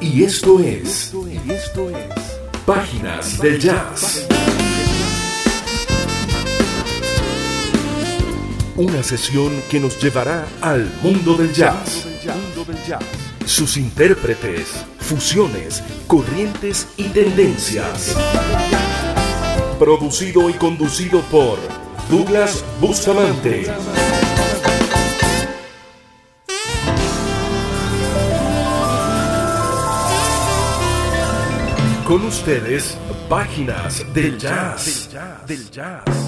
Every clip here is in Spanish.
Y esto es. Páginas del Jazz. Una sesión que nos llevará al mundo del jazz. Sus intérpretes, fusiones, corrientes y tendencias. Producido y conducido por Douglas Bustamante. Con ustedes, páginas del jazz. Del jazz. Páginas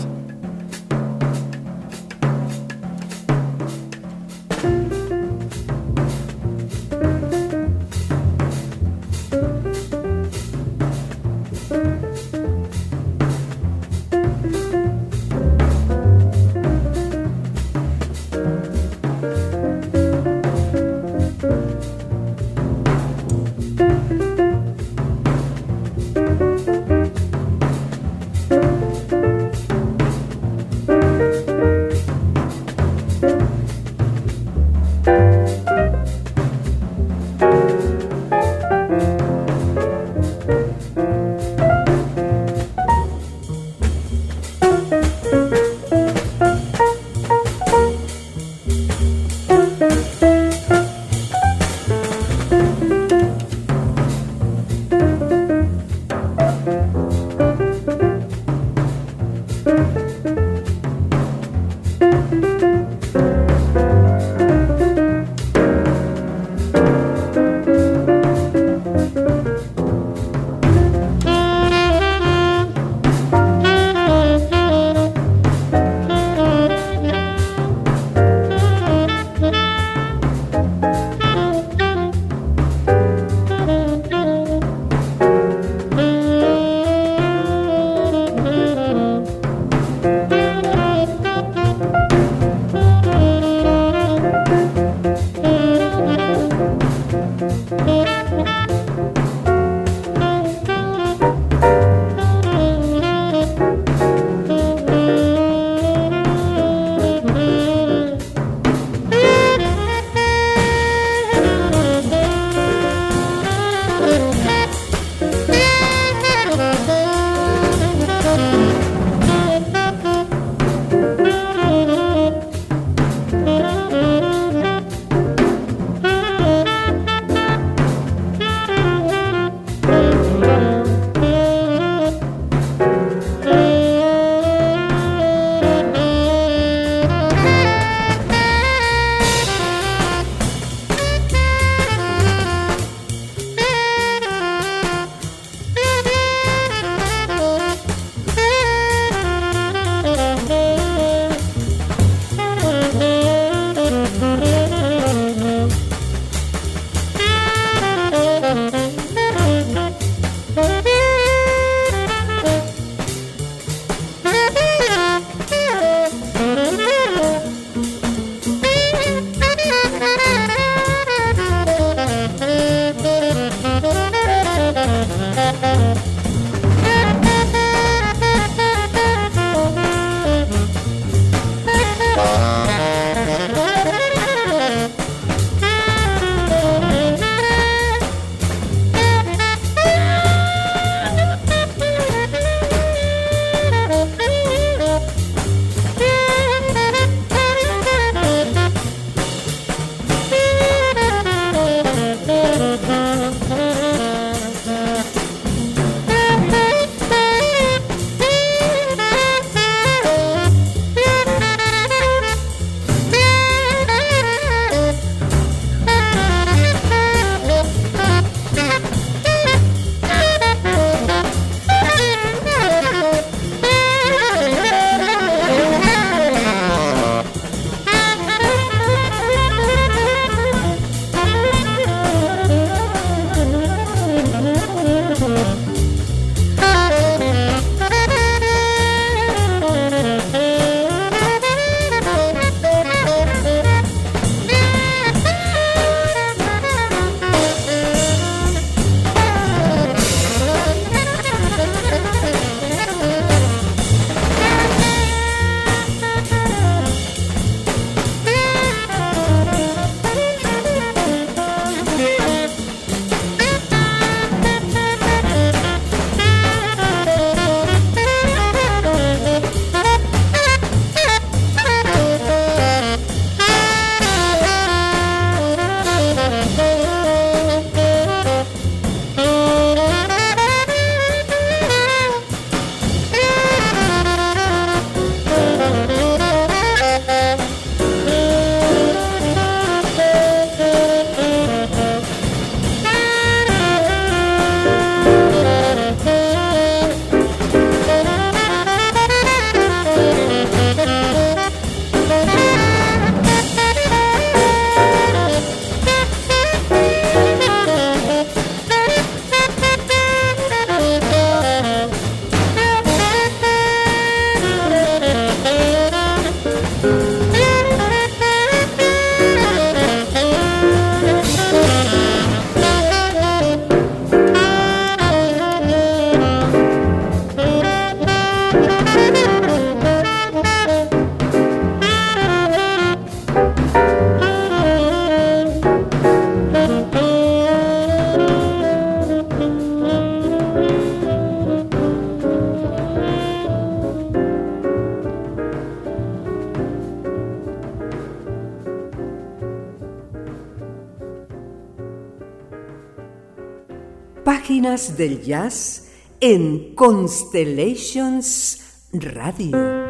del Jazz en Constellations Radio.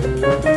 Música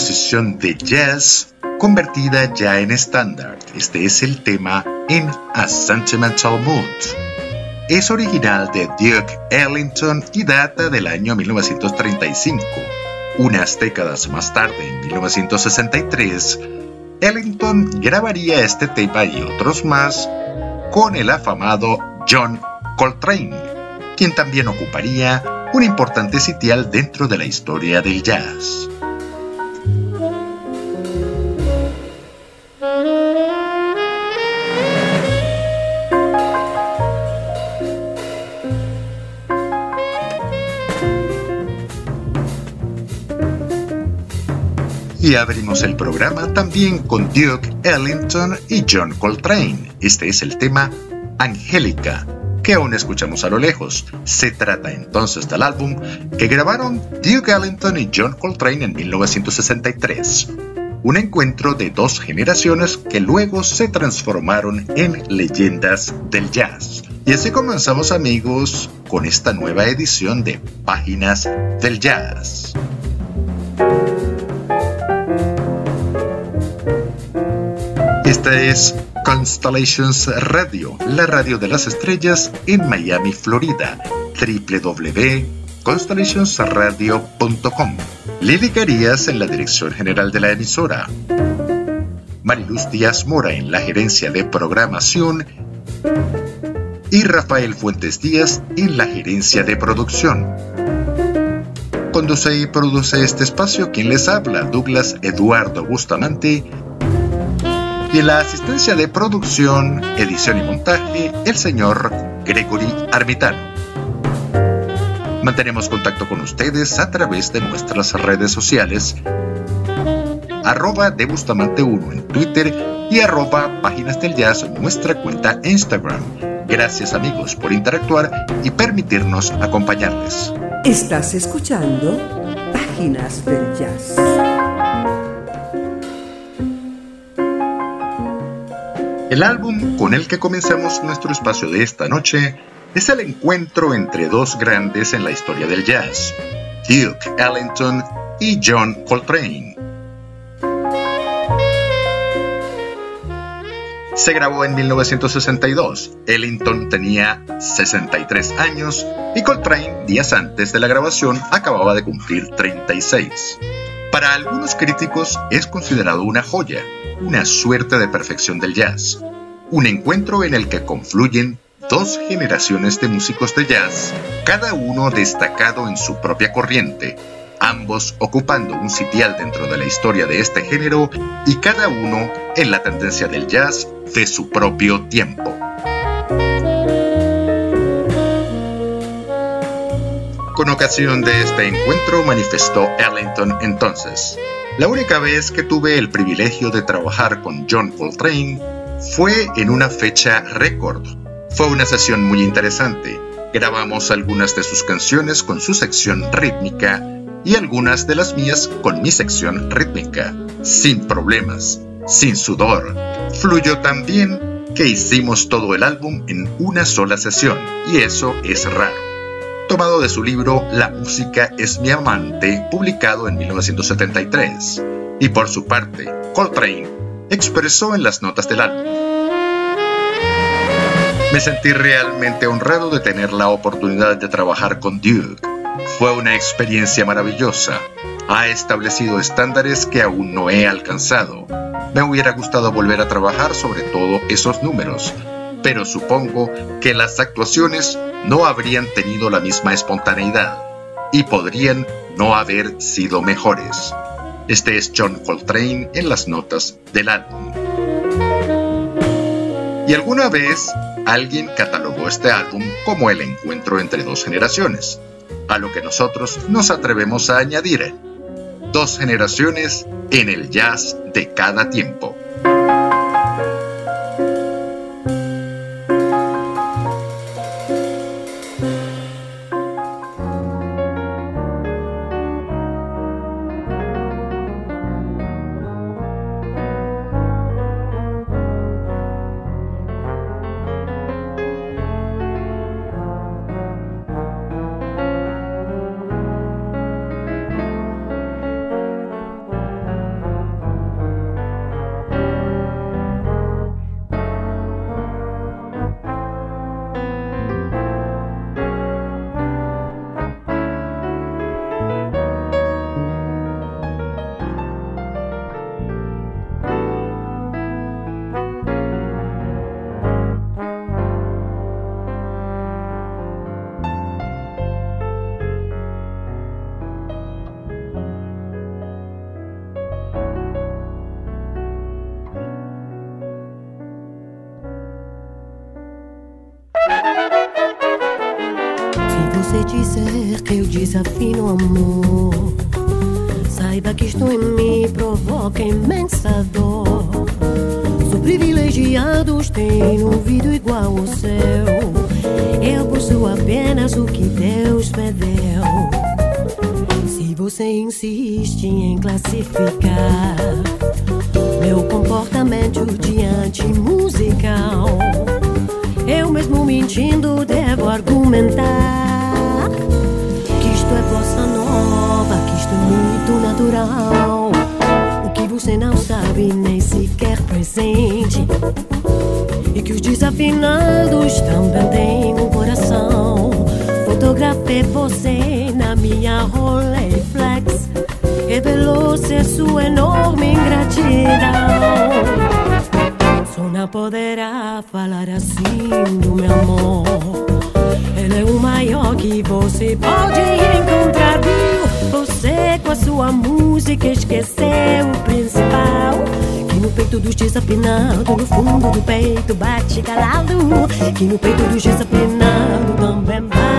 composición de jazz convertida ya en estándar. Este es el tema en A Sentimental Mood. Es original de Duke Ellington y data del año 1935. Unas décadas más tarde, en 1963, Ellington grabaría este tema y otros más con el afamado John Coltrane, quien también ocuparía un importante sitial dentro de la historia del jazz. Abrimos el programa también con Duke Ellington y John Coltrane. Este es el tema Angélica, que aún escuchamos a lo lejos. Se trata entonces del álbum que grabaron Duke Ellington y John Coltrane en 1963. Un encuentro de dos generaciones que luego se transformaron en leyendas del jazz. Y así comenzamos amigos con esta nueva edición de Páginas del Jazz. Esta es Constellations Radio, la radio de las estrellas en Miami, Florida. www.constellationsradio.com. Lili Carías en la dirección general de la emisora. Mariluz Díaz Mora en la gerencia de programación y Rafael Fuentes Díaz en la gerencia de producción. Conduce y produce este espacio quien les habla, Douglas Eduardo Bustamante y en la asistencia de producción, edición y montaje, el señor Gregory Armitano. Mantenemos contacto con ustedes a través de nuestras redes sociales, arroba de Bustamante 1 en Twitter y arroba Páginas del Jazz en nuestra cuenta Instagram. Gracias amigos por interactuar y permitirnos acompañarles. Estás escuchando Páginas del Jazz. El álbum con el que comenzamos nuestro espacio de esta noche es el encuentro entre dos grandes en la historia del jazz, Duke Ellington y John Coltrane. Se grabó en 1962. Ellington tenía 63 años y Coltrane, días antes de la grabación, acababa de cumplir 36. Para algunos críticos es considerado una joya, una suerte de perfección del jazz, un encuentro en el que confluyen dos generaciones de músicos de jazz, cada uno destacado en su propia corriente, ambos ocupando un sitial dentro de la historia de este género y cada uno en la tendencia del jazz de su propio tiempo. Con ocasión de este encuentro manifestó Ellington entonces, la única vez que tuve el privilegio de trabajar con John Coltrane fue en una fecha récord. Fue una sesión muy interesante. Grabamos algunas de sus canciones con su sección rítmica y algunas de las mías con mi sección rítmica, sin problemas, sin sudor. Fluyó tan bien que hicimos todo el álbum en una sola sesión, y eso es raro tomado de su libro La música es mi amante, publicado en 1973. Y por su parte, Coltrane expresó en las notas del álbum. Me sentí realmente honrado de tener la oportunidad de trabajar con Duke. Fue una experiencia maravillosa. Ha establecido estándares que aún no he alcanzado. Me hubiera gustado volver a trabajar sobre todo esos números, pero supongo que las actuaciones no habrían tenido la misma espontaneidad y podrían no haber sido mejores. Este es John Coltrane en las notas del álbum. Y alguna vez alguien catalogó este álbum como el encuentro entre dos generaciones, a lo que nosotros nos atrevemos a añadir dos generaciones en el jazz de cada tiempo. Você disser que eu desafino amor, Saiba que isto em mim provoca imensa dor. Sou privilegiados, tenho um ouvido igual ao seu. Eu possuo apenas o que Deus me deu. Se você insiste em classificar meu comportamento diante musical, eu mesmo mentindo devo argumentar natural. O que você não sabe nem sequer presente. E que os desafinados também têm um coração. Fotografei você na minha Rolleiflex. Revelou ser sua enorme ingratidão. Só não poderá falar assim do meu amor. Ele é o maior que você pode encontrar, com a sua música esqueceu o principal. Que no peito dos desafinados, no fundo do peito bate calado. Que no peito dos desafinados também bate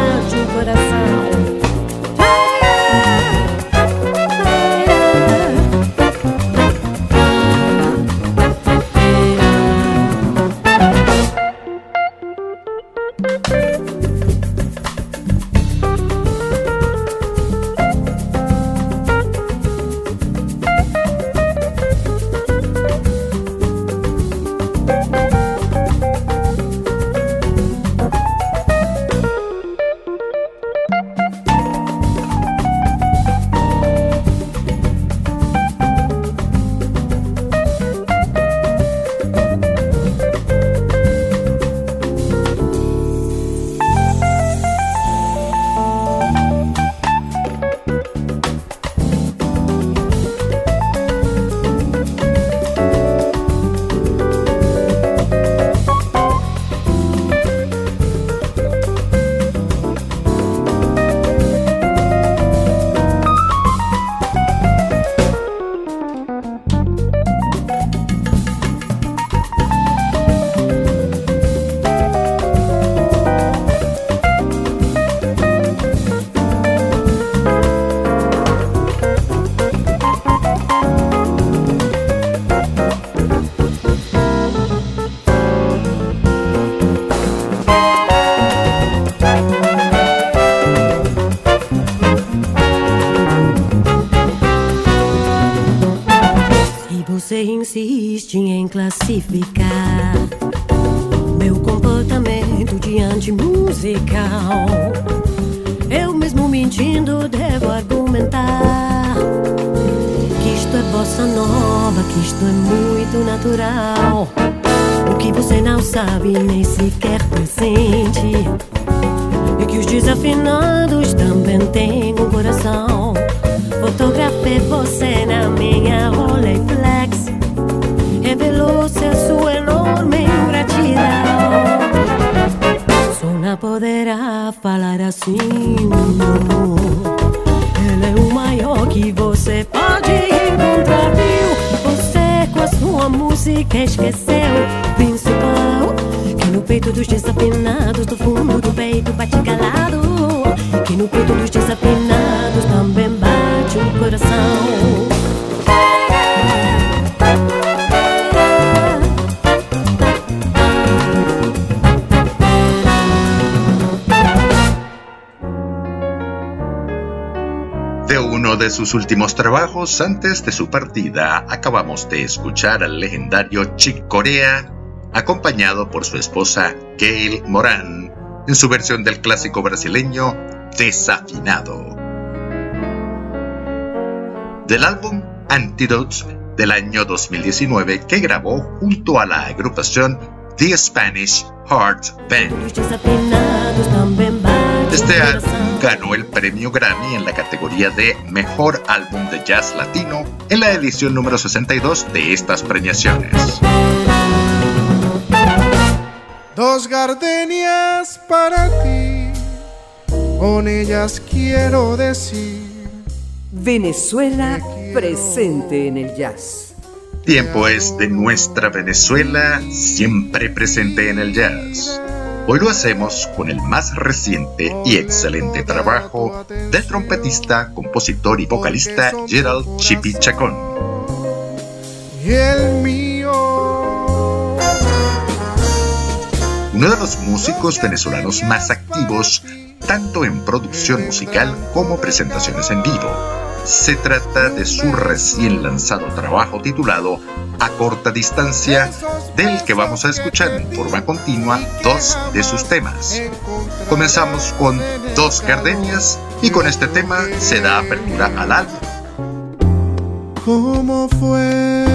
música esqueceu o principal. Que no peito dos desafinados, do fundo do peito bate calado. Que no peito dos desafinados sus últimos trabajos antes de su partida, acabamos de escuchar al legendario Chick Corea, acompañado por su esposa Gail Moran, en su versión del clásico brasileño Desafinado. Del álbum Antidotes del año 2019 que grabó junto a la agrupación The Spanish Heart Band. Este ganó el premio Grammy en la categoría de Mejor Álbum de Jazz Latino en la edición número 62 de estas premiaciones. Dos gardenias para ti, con ellas quiero decir. Venezuela presente en el jazz. Tiempo es de nuestra Venezuela, siempre presente en el jazz. Hoy lo hacemos con el más reciente y excelente trabajo del trompetista, compositor y vocalista Gerald Chippy Chacón. Y el mío. Uno de los músicos venezolanos más activos, tanto en producción musical como presentaciones en vivo se trata de su recién lanzado trabajo titulado A corta distancia, del que vamos a escuchar en forma continua dos de sus temas. Comenzamos con Dos Gardenias y con este tema se da apertura al álbum.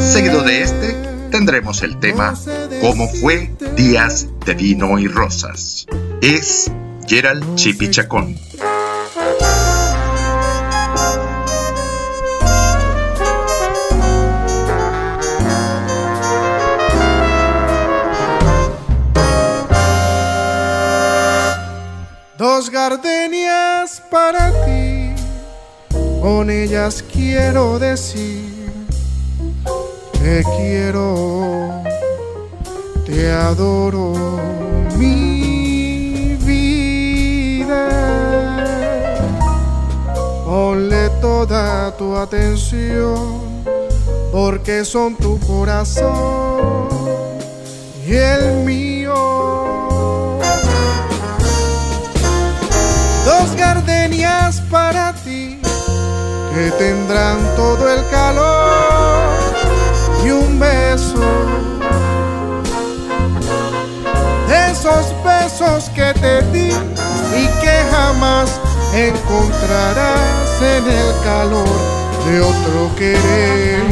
Seguido de este, tendremos el tema Cómo fue Días de Vino y Rosas. Es Gerald Chipichacón. Dos gardenias para ti, con ellas quiero decir, te quiero, te adoro, mi vida. Ponle toda tu atención, porque son tu corazón y el mío. Gardenias para ti que tendrán todo el calor y un beso. Esos besos que te di y que jamás encontrarás en el calor de otro querer.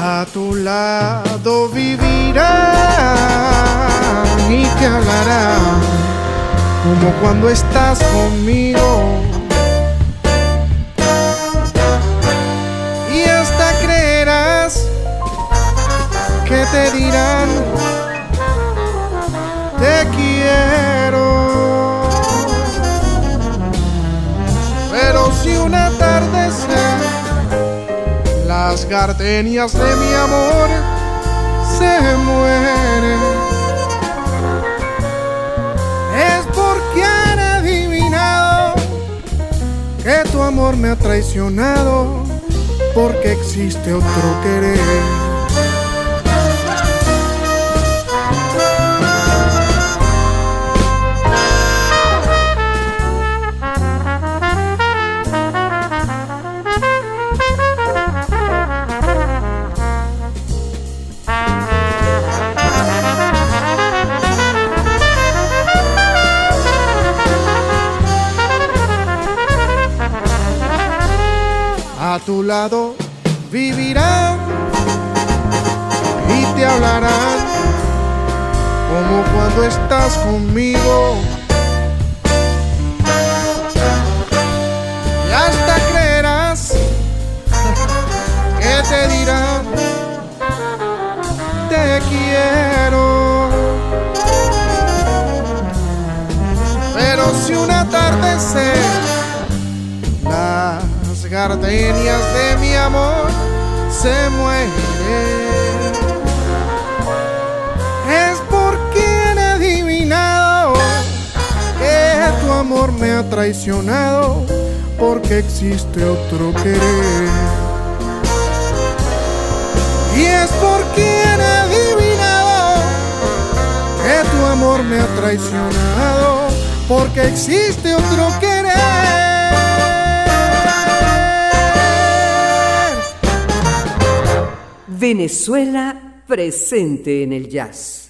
A tu lado vivirán y te hablarán como cuando estás conmigo. Y hasta creerás que te dirán, te quiero. Pero si una tarde las gardenias de mi amor se mueren que tu amor me ha traicionado porque existe otro querer. Lado vivirán y te hablarán como cuando estás conmigo. Y hasta creerás que te dirán, te quiero. Pero si se la gardenias de mi amor se mueren. Es porque he adivinado que tu amor me ha traicionado, porque existe otro querer. Y es porque he adivinado que tu amor me ha traicionado, porque existe otro querer. Venezuela presente en el jazz.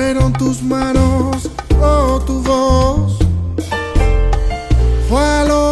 Fueron tus manos o tu voz. Fue a lo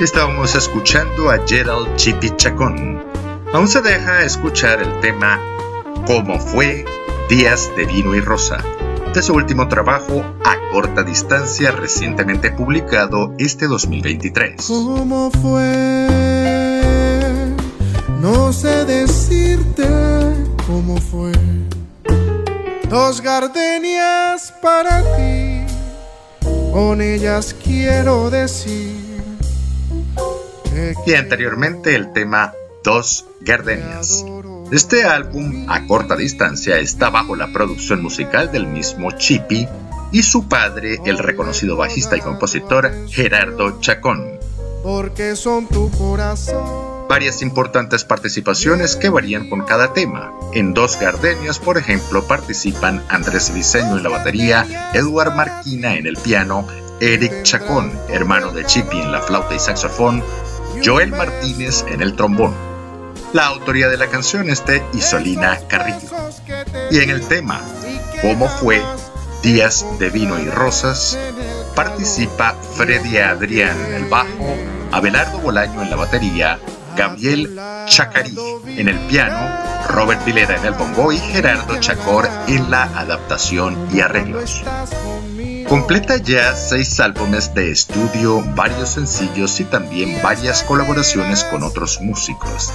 Estábamos escuchando a Gerald Chipi Chacón. Aún se deja escuchar el tema Cómo fue Días de Vino y Rosa, de su último trabajo a corta distancia recientemente publicado este 2023. ¿Cómo fue? No sé decirte cómo fue. Dos gardenias para ti, con ellas quiero decir Y anteriormente el tema Dos Gardenias. Este álbum a corta distancia está bajo la producción musical del mismo Chippy y su padre, el reconocido bajista y compositor Gerardo Chacón. porque son tu corazón. Varias importantes participaciones que varían con cada tema. En Dos Gardenias, por ejemplo, participan Andrés Viseño en la batería, Eduard Marquina en el piano, Eric Chacón, hermano de Chippy en la flauta y saxofón, Joel Martínez en el trombón. La autoría de la canción es de Isolina Carrillo. Y en el tema ¿Cómo fue? Días de Vino y Rosas, participa Freddy Adrián en el bajo, Abelardo Bolaño en la batería, Gabriel Chacarí en el piano, Robert Vilera en el bongo y Gerardo Chacor en la adaptación y arreglos. Completa ya seis álbumes de estudio, varios sencillos y también varias colaboraciones con otros músicos.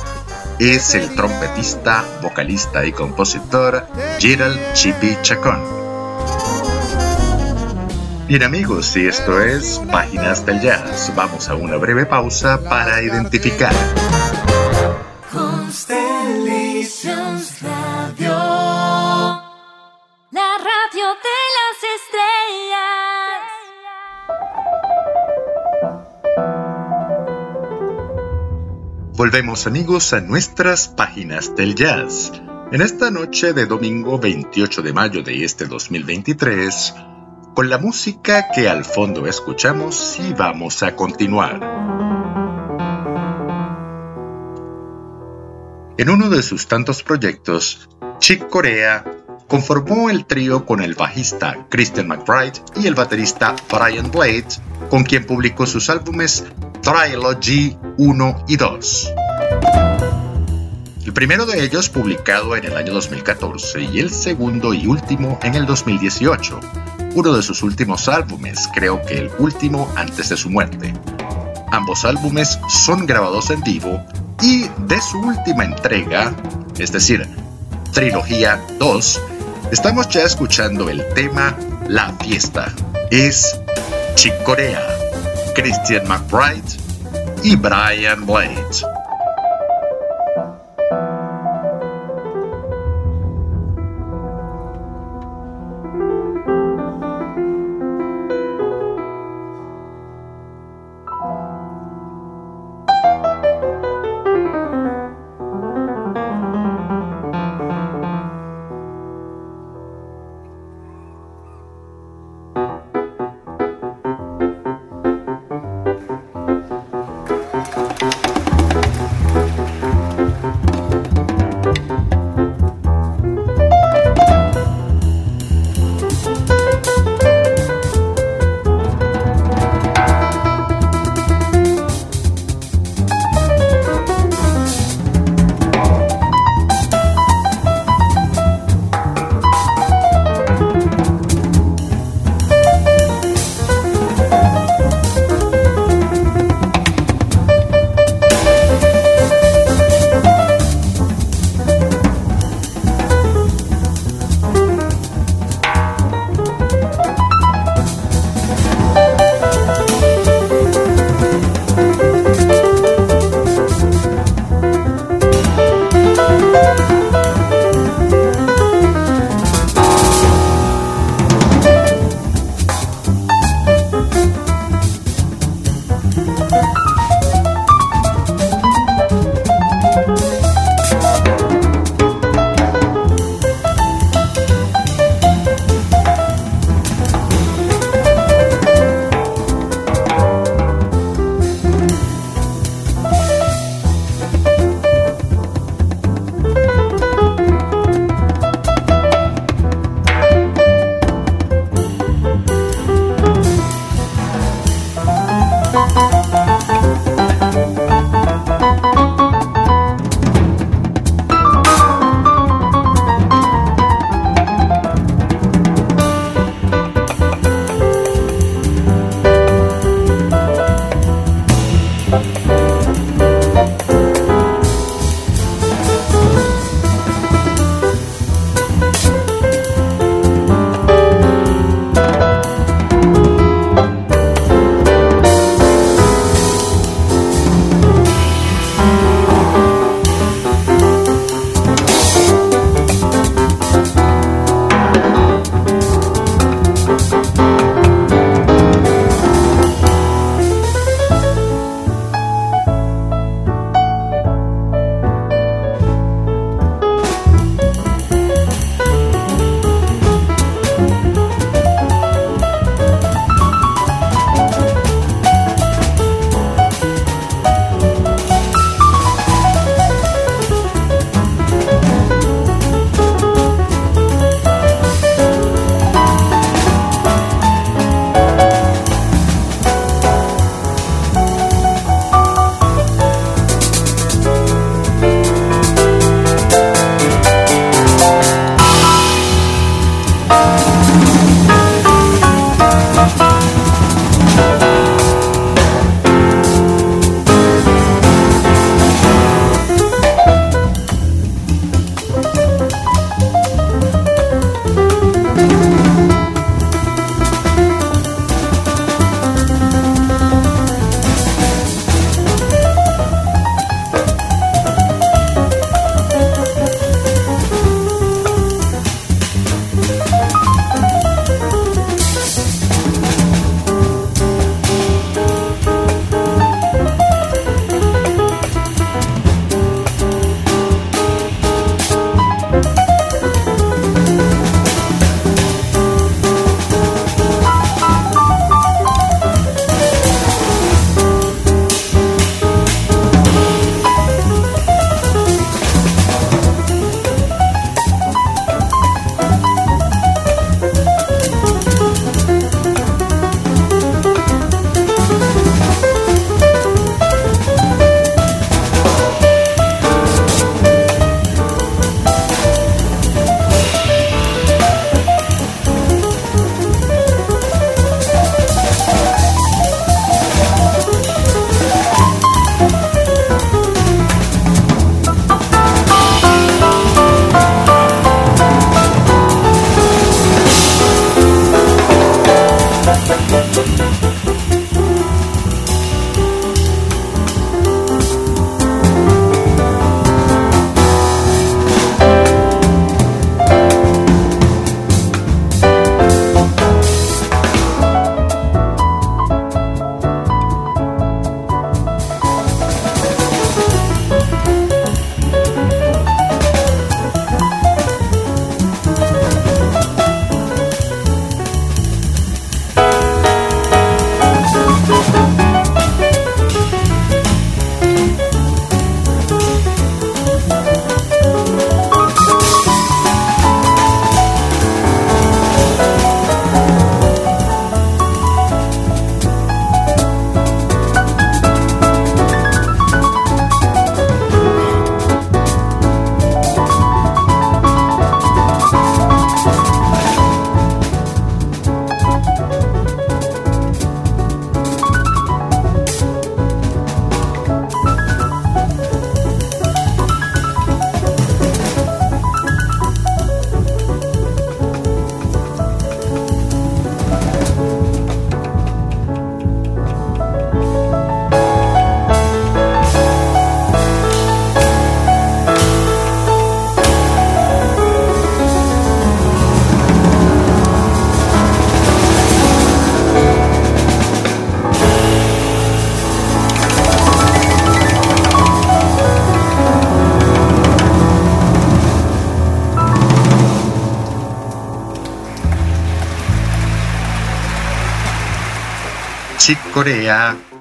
Es el trompetista, vocalista y compositor Gerald Chippy Chacón. Bien amigos, y esto es Páginas del Jazz. Vamos a una breve pausa para identificar. Constellations Radio. La radio de las estrellas. Volvemos amigos a nuestras páginas del jazz. En esta noche de domingo 28 de mayo de este 2023, con la música que al fondo escuchamos y vamos a continuar. En uno de sus tantos proyectos, Chick Corea conformó el trío con el bajista Christian McBride y el baterista Brian Blade, con quien publicó sus álbumes Trilogy 1 y 2. El primero de ellos publicado en el año 2014 y el segundo y último en el 2018, uno de sus últimos álbumes, creo que el último antes de su muerte. Ambos álbumes son grabados en vivo y de su última entrega, es decir, Trilogía 2, estamos ya escuchando el tema La Fiesta. Es Chick Corea, Christian McBride y Brian Blade.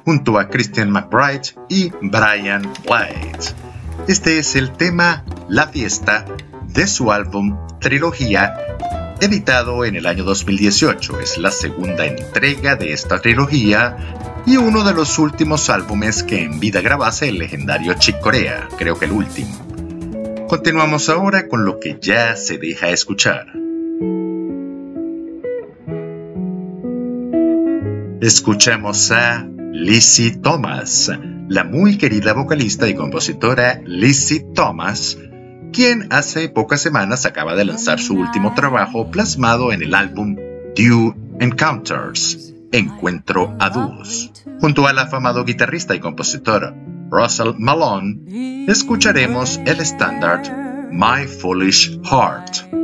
Junto a Christian McBride y Brian White. Este es el tema La Fiesta de su álbum Trilogía, editado en el año 2018. Es la segunda entrega de esta trilogía y uno de los últimos álbumes que en vida grabase el legendario Chick Corea, creo que el último. Continuamos ahora con lo que ya se deja escuchar. Escuchamos a Lizzie Thomas, la muy querida vocalista y compositora Lizzie Thomas, quien hace pocas semanas acaba de lanzar su último trabajo plasmado en el álbum Due Encounters, Encuentro a Dúos. Junto al afamado guitarrista y compositor Russell Malone, escucharemos el estándar My Foolish Heart.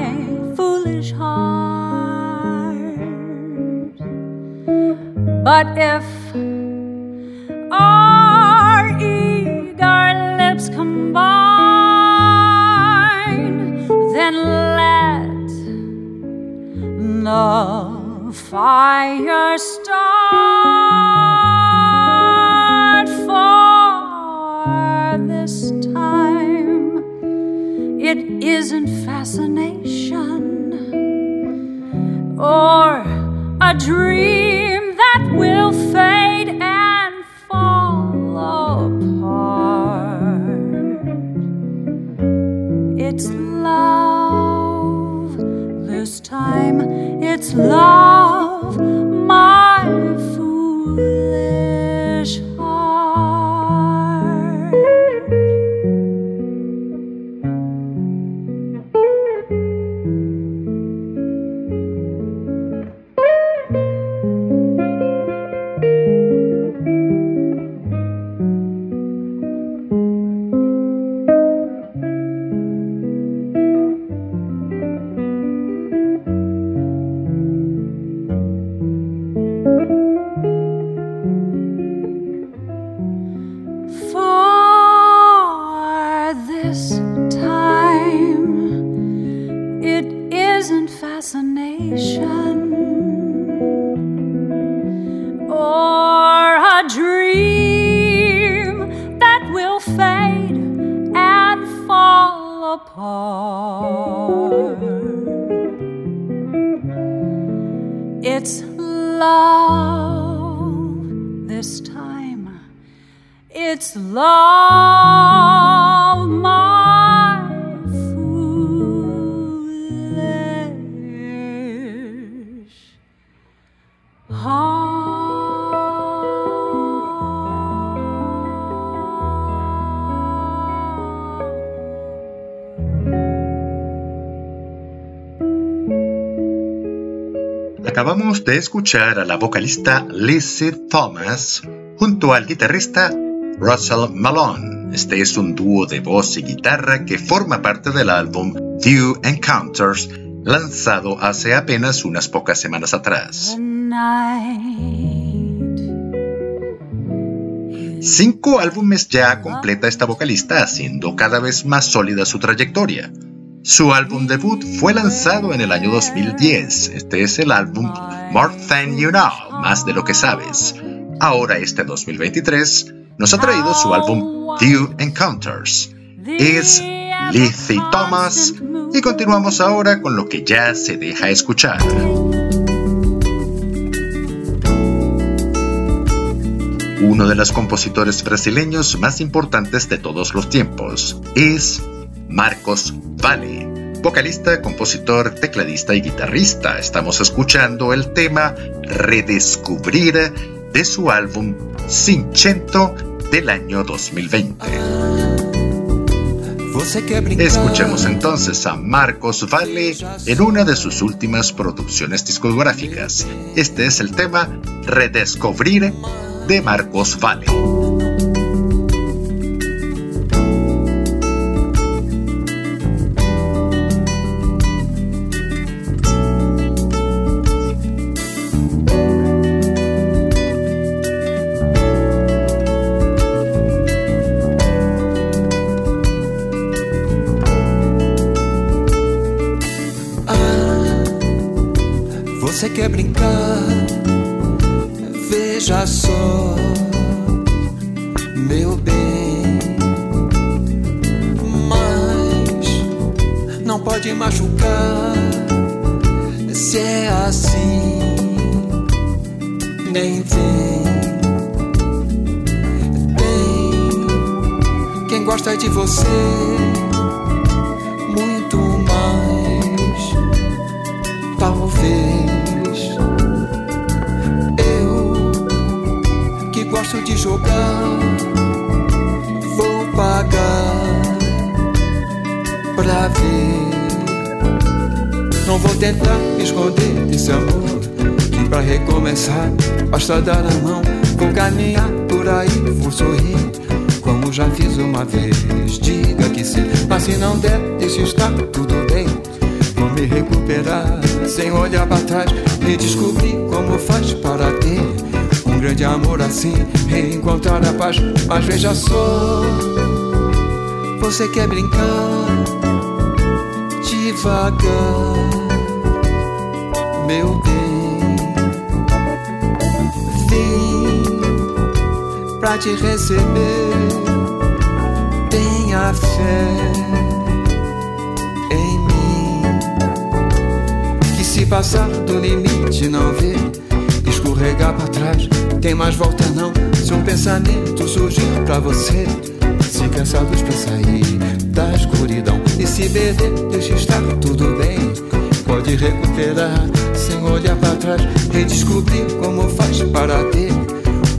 But if our eager lips combine, then let the fire start for this time. It isn't fascination or a dream will fade and fall apart. It's love this time it's love, this time. It isn't fascination or a dream that will fade and fall apart. It's love this time. It's love. De escuchar a la vocalista Lizzie Thomas junto al guitarrista Russell Malone. Este es un dúo de voz y guitarra que forma parte del álbum View Encounters, lanzado hace apenas unas pocas semanas atrás. Cinco álbumes ya completa esta vocalista, haciendo cada vez más sólida su trayectoria. Su álbum debut fue lanzado en el año 2010. Este es el álbum More Than You Know, más de lo que sabes. Ahora este 2023 nos ha traído su álbum Few Encounters. Es Lizzie Thomas y continuamos ahora con lo que ya se deja escuchar. Uno de los compositores brasileños más importantes de todos los tiempos es Marcos Valle. Vocalista, compositor, tecladista y guitarrista, estamos escuchando el tema Redescubrir de su álbum Cinchento del año 2020. Escuchemos entonces a Marcos Valle en una de sus últimas producciones discográficas. Este es el tema Redescubrir de Marcos Valle. Quer brincar? Basta dar a mão. Vou caminhar por aí, vou sorrir. Como já fiz uma vez, diga que sim. Mas se não der, deixe estar tudo bem. Vou me recuperar sem olhar pra trás. E descobrir como faz para ter grande amor assim, reencontrar a paz. Mas veja só, você quer brincar devagar, meu bem. Vim pra te receber, tenha fé em mim. Que se passar do limite não vê escorregar para trás, tem mais volta não. Se um pensamento surgir pra você, se cansados pra sair da escuridão e se beber, deixa estar tudo bem. Pode recuperar sem olhar para trás, redescobrir como faz para ter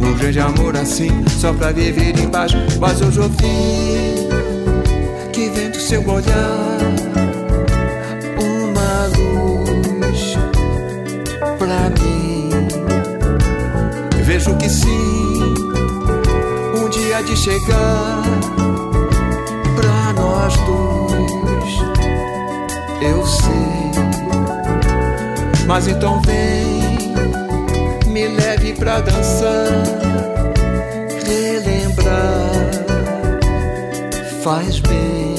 um grande amor assim, só pra viver em paz. Mas hoje ouvi que vem do seu olhar uma luz pra mim. Vejo que sim, um dia de chegar pra nós dois. Eu sei, mas então vem, me leve pra dançar, relembrar, faz bem.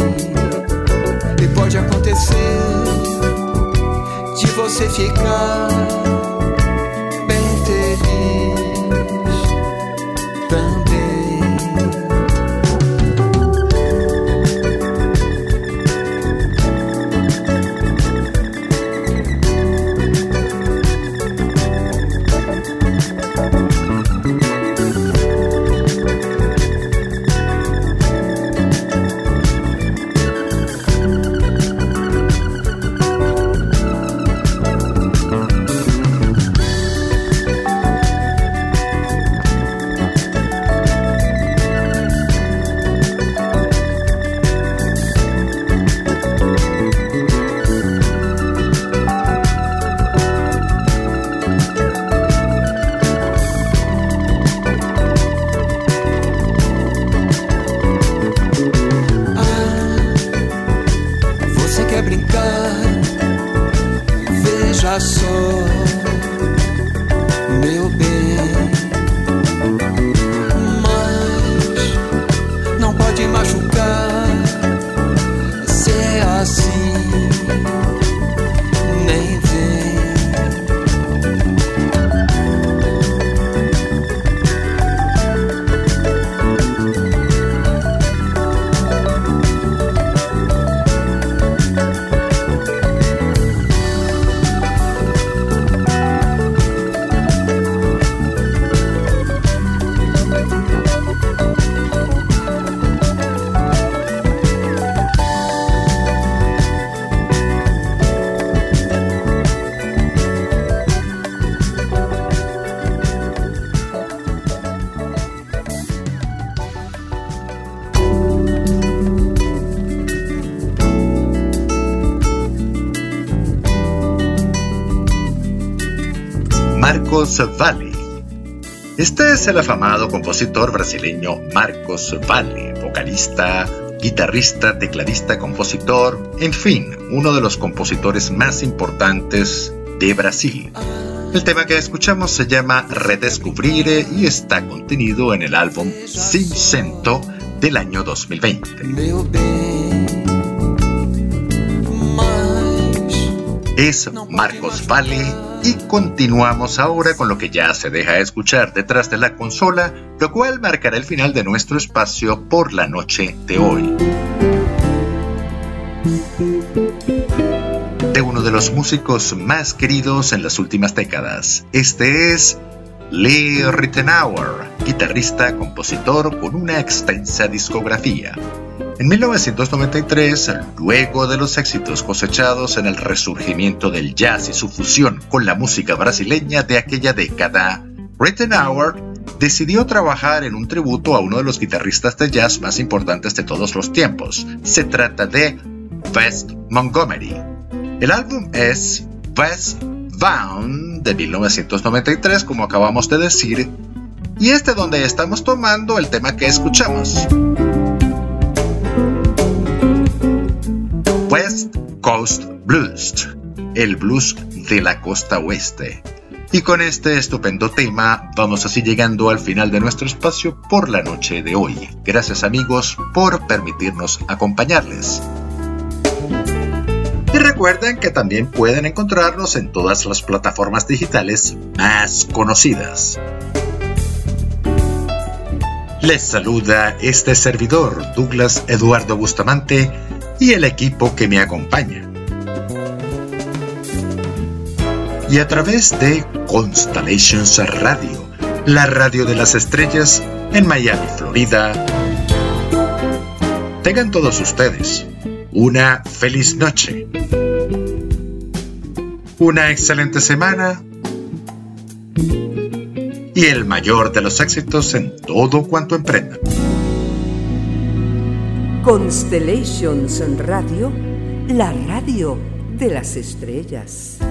E pode acontecer de você ficar Marcos Valle. Este es el afamado compositor brasileño Marcos Valle, vocalista, guitarrista, tecladista, compositor, en fin, uno de los compositores más importantes de Brasil. El tema que escuchamos se llama Redescubrire y está contenido en el álbum Cento del año 2020. es Marcos Valle y continuamos ahora con lo que ya se deja escuchar detrás de la consola, lo cual marcará el final de nuestro espacio por la noche de hoy. De uno de los músicos más queridos en las últimas décadas, este es Lee Rittenauer, guitarrista, compositor con una extensa discografía. En 1993, luego de los éxitos cosechados en el resurgimiento del jazz y su fusión con la música brasileña de aquella década, Rittenauer decidió trabajar en un tributo a uno de los guitarristas de jazz más importantes de todos los tiempos. Se trata de West Montgomery. El álbum es West Bound de 1993, como acabamos de decir, y es de donde estamos tomando el tema que escuchamos. Coast Blues, el blues de la costa oeste. Y con este estupendo tema vamos así llegando al final de nuestro espacio por la noche de hoy. Gracias amigos por permitirnos acompañarles. Y recuerden que también pueden encontrarnos en todas las plataformas digitales más conocidas. Les saluda este servidor, Douglas Eduardo Bustamante, y el equipo que me acompaña. Y a través de Constellations Radio, la radio de las estrellas en Miami, Florida. Tengan todos ustedes una feliz noche, una excelente semana y el mayor de los éxitos en todo cuanto emprendan. Constellations Radio, la radio de las estrellas.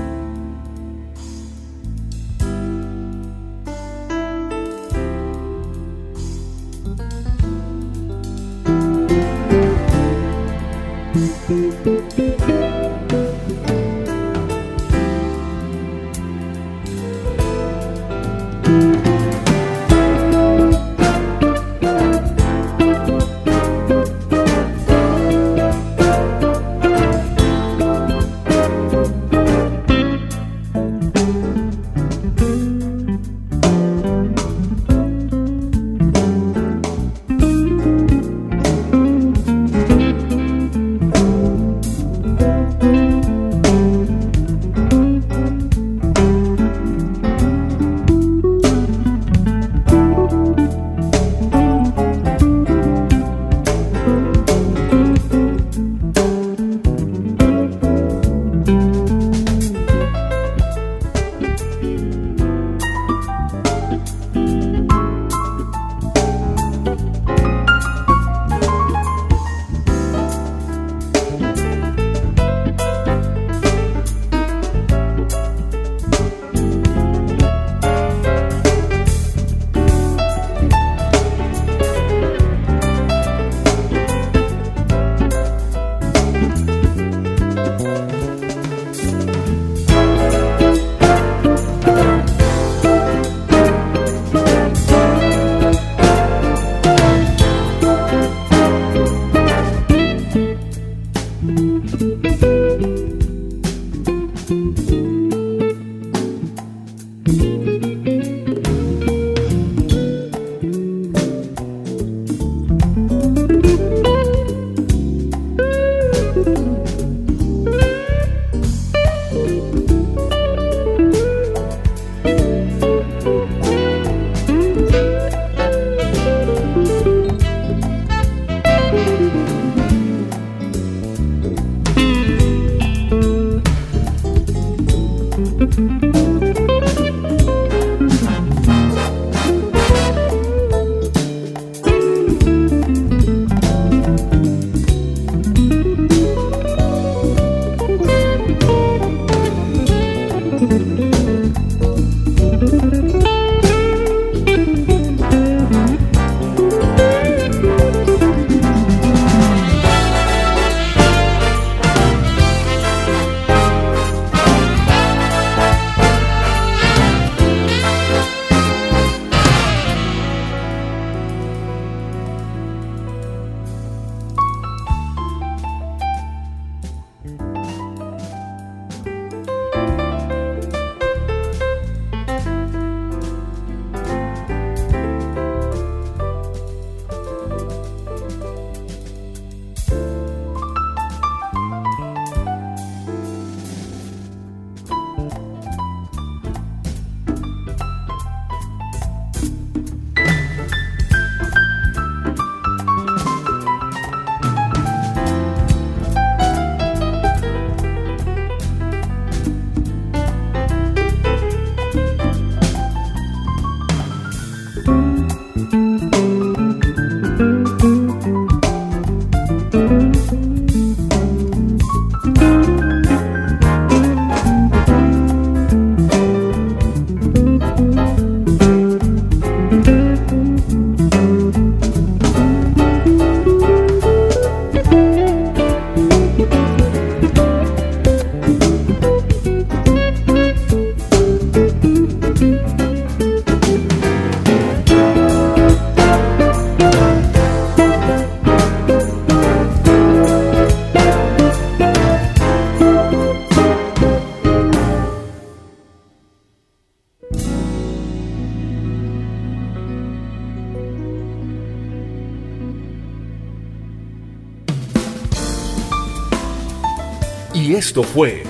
Esto fue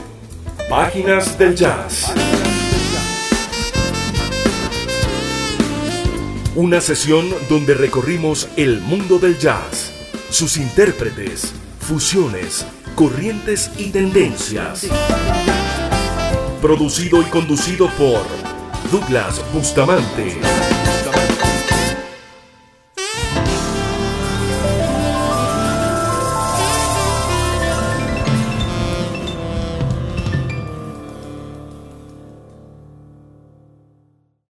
Páginas del Jazz. Una sesión donde recorrimos el mundo del jazz, sus intérpretes, fusiones, corrientes y tendencias. Producido y conducido por Douglas Bustamante.